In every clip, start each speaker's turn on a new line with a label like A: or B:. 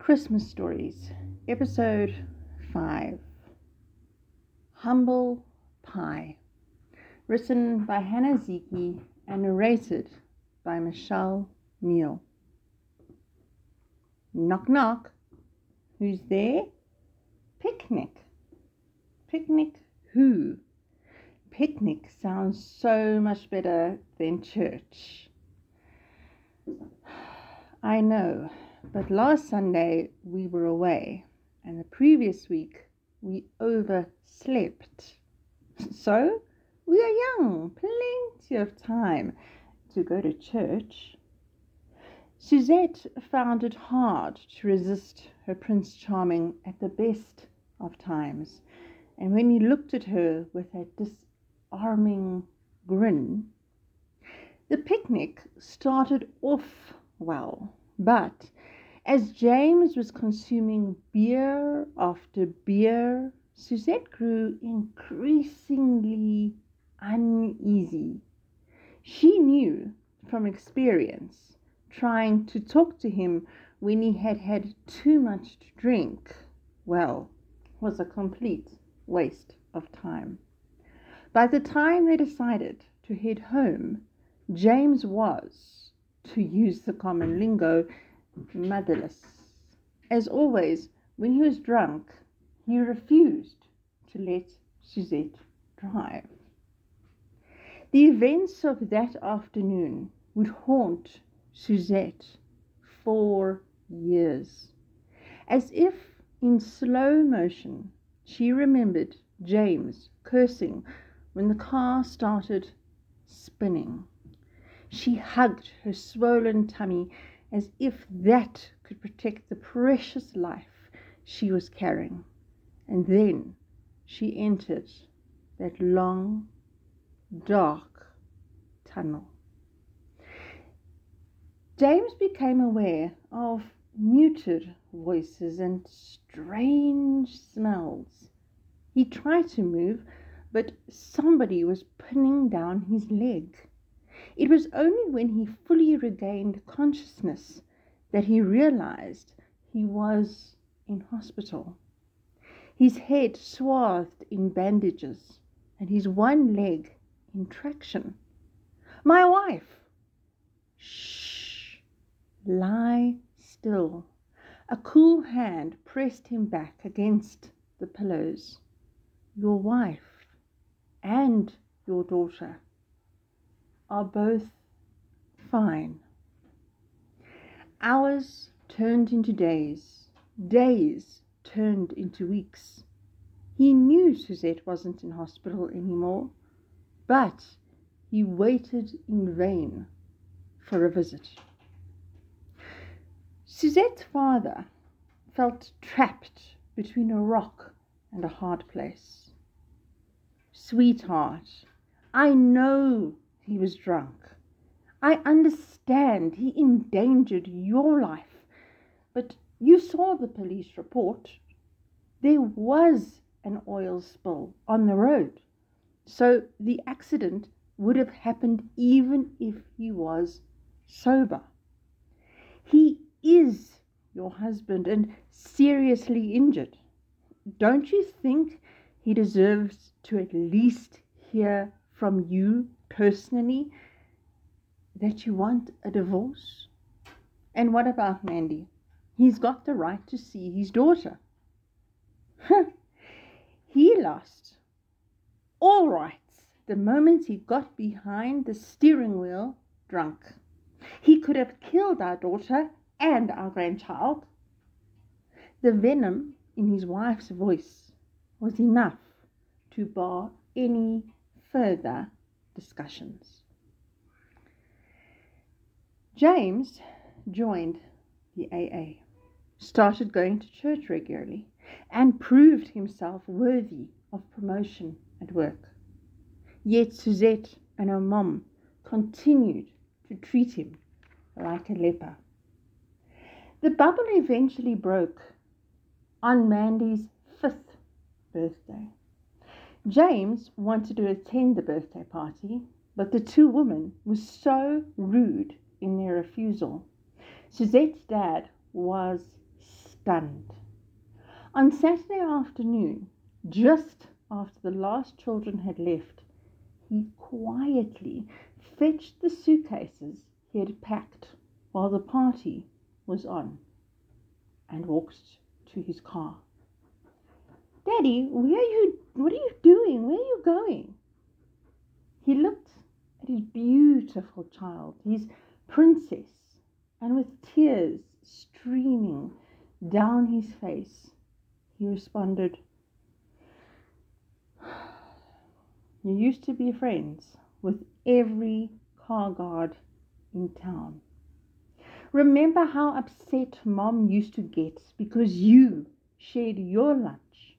A: Christmas Stories, Episode 5 Humble Pie. Written by Hannah Ziki and narrated by Michelle Neal. Knock knock. Who's there? Picnic. Picnic who? Picnic sounds so much better than church. I know, but last Sunday we were away, and the previous week we overslept. So we are young, plenty of time to go to church. Suzette found it hard to resist her Prince Charming at the best of times, and when he looked at her with a disarming grin, the picnic started off well, but as James was consuming beer after beer, Suzette grew increasingly uneasy. She knew from experience, trying to talk to him when he had had too much to drink, well, was a complete waste of time. By the time they decided to head home, James was, to use the common lingo, motherless. As always, when he was drunk, he refused to let Suzette drive. The events of that afternoon would haunt Suzette for years. As if in slow motion, she remembered James cursing when the car started spinning. She hugged her swollen tummy as if that could protect the precious life she was carrying. And then she entered that long, dark tunnel. James became aware of muted voices and strange smells. He tried to move, but somebody was pinning down his leg. It was only when he fully regained consciousness that he realized he was in hospital. His head swathed in bandages and his one leg in traction. My wife! Shh! Lie still. A cool hand pressed him back against the pillows. Your wife and your daughter are both fine. Hours turned into days, days turned into weeks. He knew Suzette wasn't in hospital anymore, but he waited in vain for a visit. Suzette's father felt trapped between a rock and a hard place. Sweetheart, I know he was drunk. I understand he endangered your life, but you saw the police report. There was an oil spill on the road, so the accident would have happened even if he was sober. He is your husband and seriously injured. Don't you think he deserves to at least hear from you personally that you want a divorce? And what about Mandy? He's got the right to see his daughter. he lost all rights the moment he got behind the steering wheel drunk. He could have killed our daughter and our grandchild. The venom in his wife's voice was enough to bar any further discussions. James joined the AA, started going to church regularly, and proved himself worthy of promotion at work. Yet Suzette and her mom continued to treat him like a leper. The bubble eventually broke on Mandy's fifth birthday. James wanted to attend the birthday party, but the two women were so rude in their refusal. Suzette's dad was stunned. On Saturday afternoon, just after the last children had left, he quietly fetched the suitcases he had packed while the party was on and walked to his car. Daddy, where are you? What are you doing? Where are you going? He looked at his beautiful child, his princess, and with tears streaming down his face, he responded, You used to be friends with every car guard in town. Remember how upset mom used to get because you shared your lunch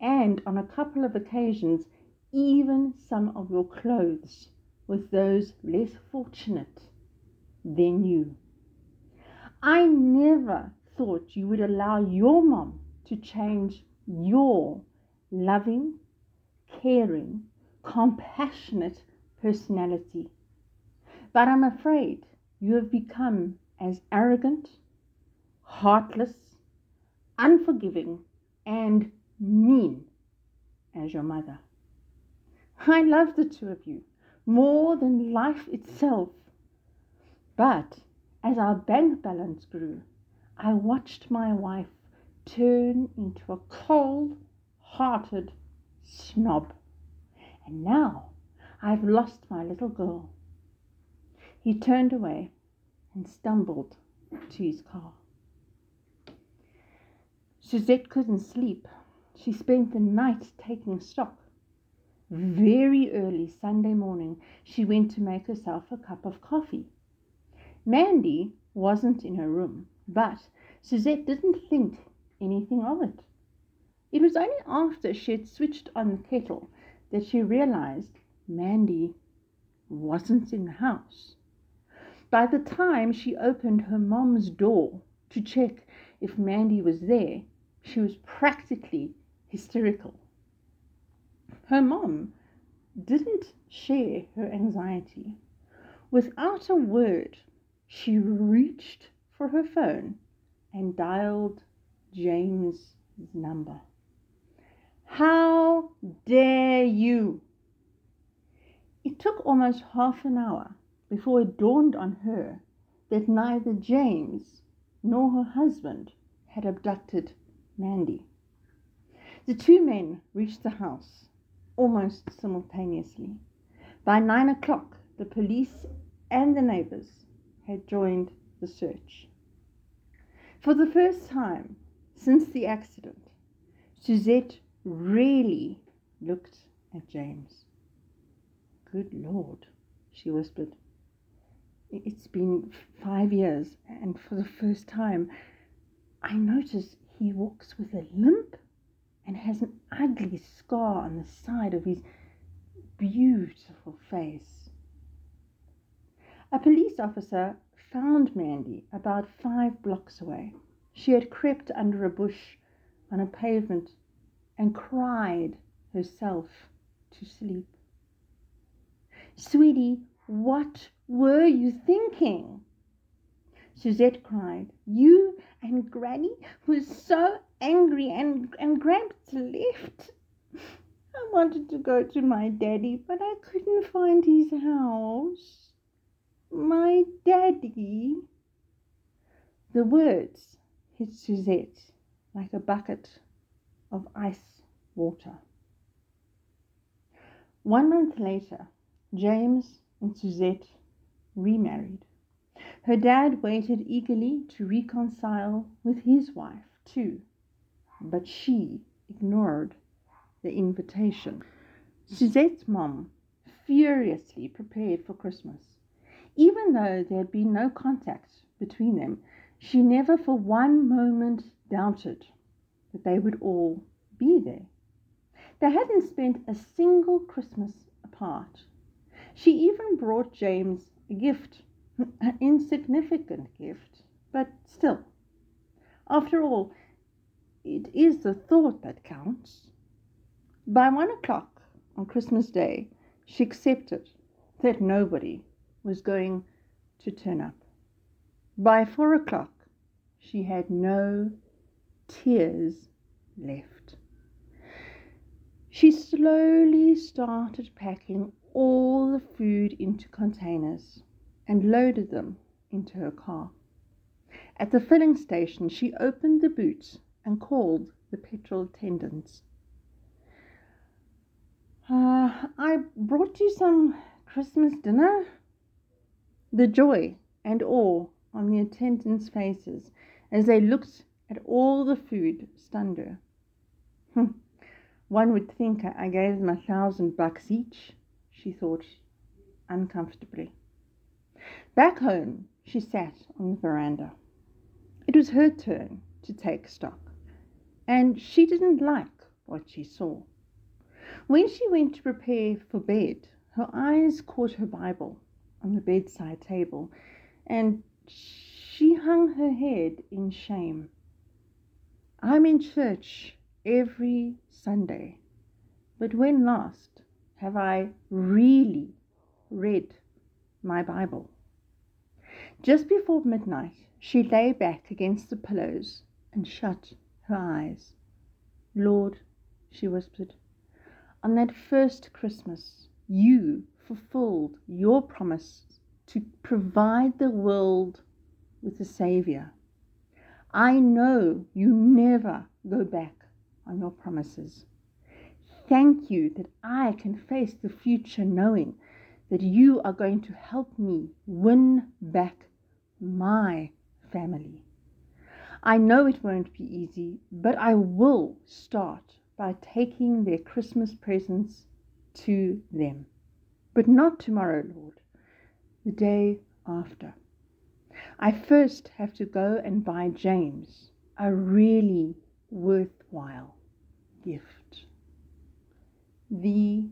A: and on a couple of occasions even some of your clothes with those less fortunate than you. I never thought you would allow your mom to change your loving, caring, compassionate personality. But I'm afraid you have become as arrogant, heartless, unforgiving, and mean as your mother. I love the two of you more than life itself. But as our bank balance grew, I watched my wife turn into a cold hearted snob. And now I've lost my little girl. He turned away and stumbled to his car. Suzette couldn't sleep. She spent the night taking stock. Very early Sunday morning, she went to make herself a cup of coffee. Mandy wasn't in her room, but Suzette didn't think anything of it. It was only after she had switched on the kettle that she realized Mandy wasn't in the house. By the time she opened her mom's door to check if Mandy was there, she was practically hysterical. Her mom didn't share her anxiety. Without a word, she reached for her phone and dialed James' number. How dare you? It took almost half an hour before it dawned on her that neither James nor her husband had abducted Mandy. The two men reached the house almost simultaneously. By nine o'clock, the police and the neighbors had joined the search. For the first time since the accident, Suzette really looked at James. Good Lord, she whispered. It's been five years, and for the first time, I notice he walks with a limp and has an ugly scar on the side of his beautiful face. A police officer found Mandy about five blocks away. She had crept under a bush on a pavement and cried herself to sleep. Sweetie, what were you thinking? Suzette cried. You and Granny were so angry and, and Gramps left. I wanted to go to my daddy, but I couldn't find his house. My daddy. The words hit Suzette like a bucket of ice water. One month later, James and Suzette remarried. Her dad waited eagerly to reconcile with his wife, too, but she ignored the invitation. Suzette's mom furiously prepared for Christmas. Even though there had been no contact between them, she never for one moment doubted that they would all be there. They hadn't spent a single Christmas apart. She even brought James a gift, an insignificant gift, but still. After all, it is the thought that counts. By one o'clock on Christmas Day, she accepted that nobody was going to turn up. By four o'clock, she had no tears left. She slowly started packing all the food into containers and loaded them into her car. At the filling station, she opened the boot and called the petrol attendants. Uh, I brought you some Christmas dinner. The joy and awe on the attendants' faces as they looked at all the food stunned her. Hmm. One would think I gave them a thousand bucks each, she thought uncomfortably. Back home, she sat on the veranda. It was her turn to take stock, and she didn't like what she saw. When she went to prepare for bed, her eyes caught her Bible on the bedside table, and she hung her head in shame. I'm in church every Sunday, but when last have I really read my Bible? Just before midnight, she lay back against the pillows and shut her eyes. Lord, she whispered, on that first Christmas, you fulfilled your promise to provide the world with a Savior. I know you never go back on your promises. Thank you that I can face the future knowing that you are going to help me win back my family. I know it won't be easy, but I will start by taking their Christmas presents to them. But not tomorrow, Lord, the day after. I first have to go and buy James a really worthwhile gift. The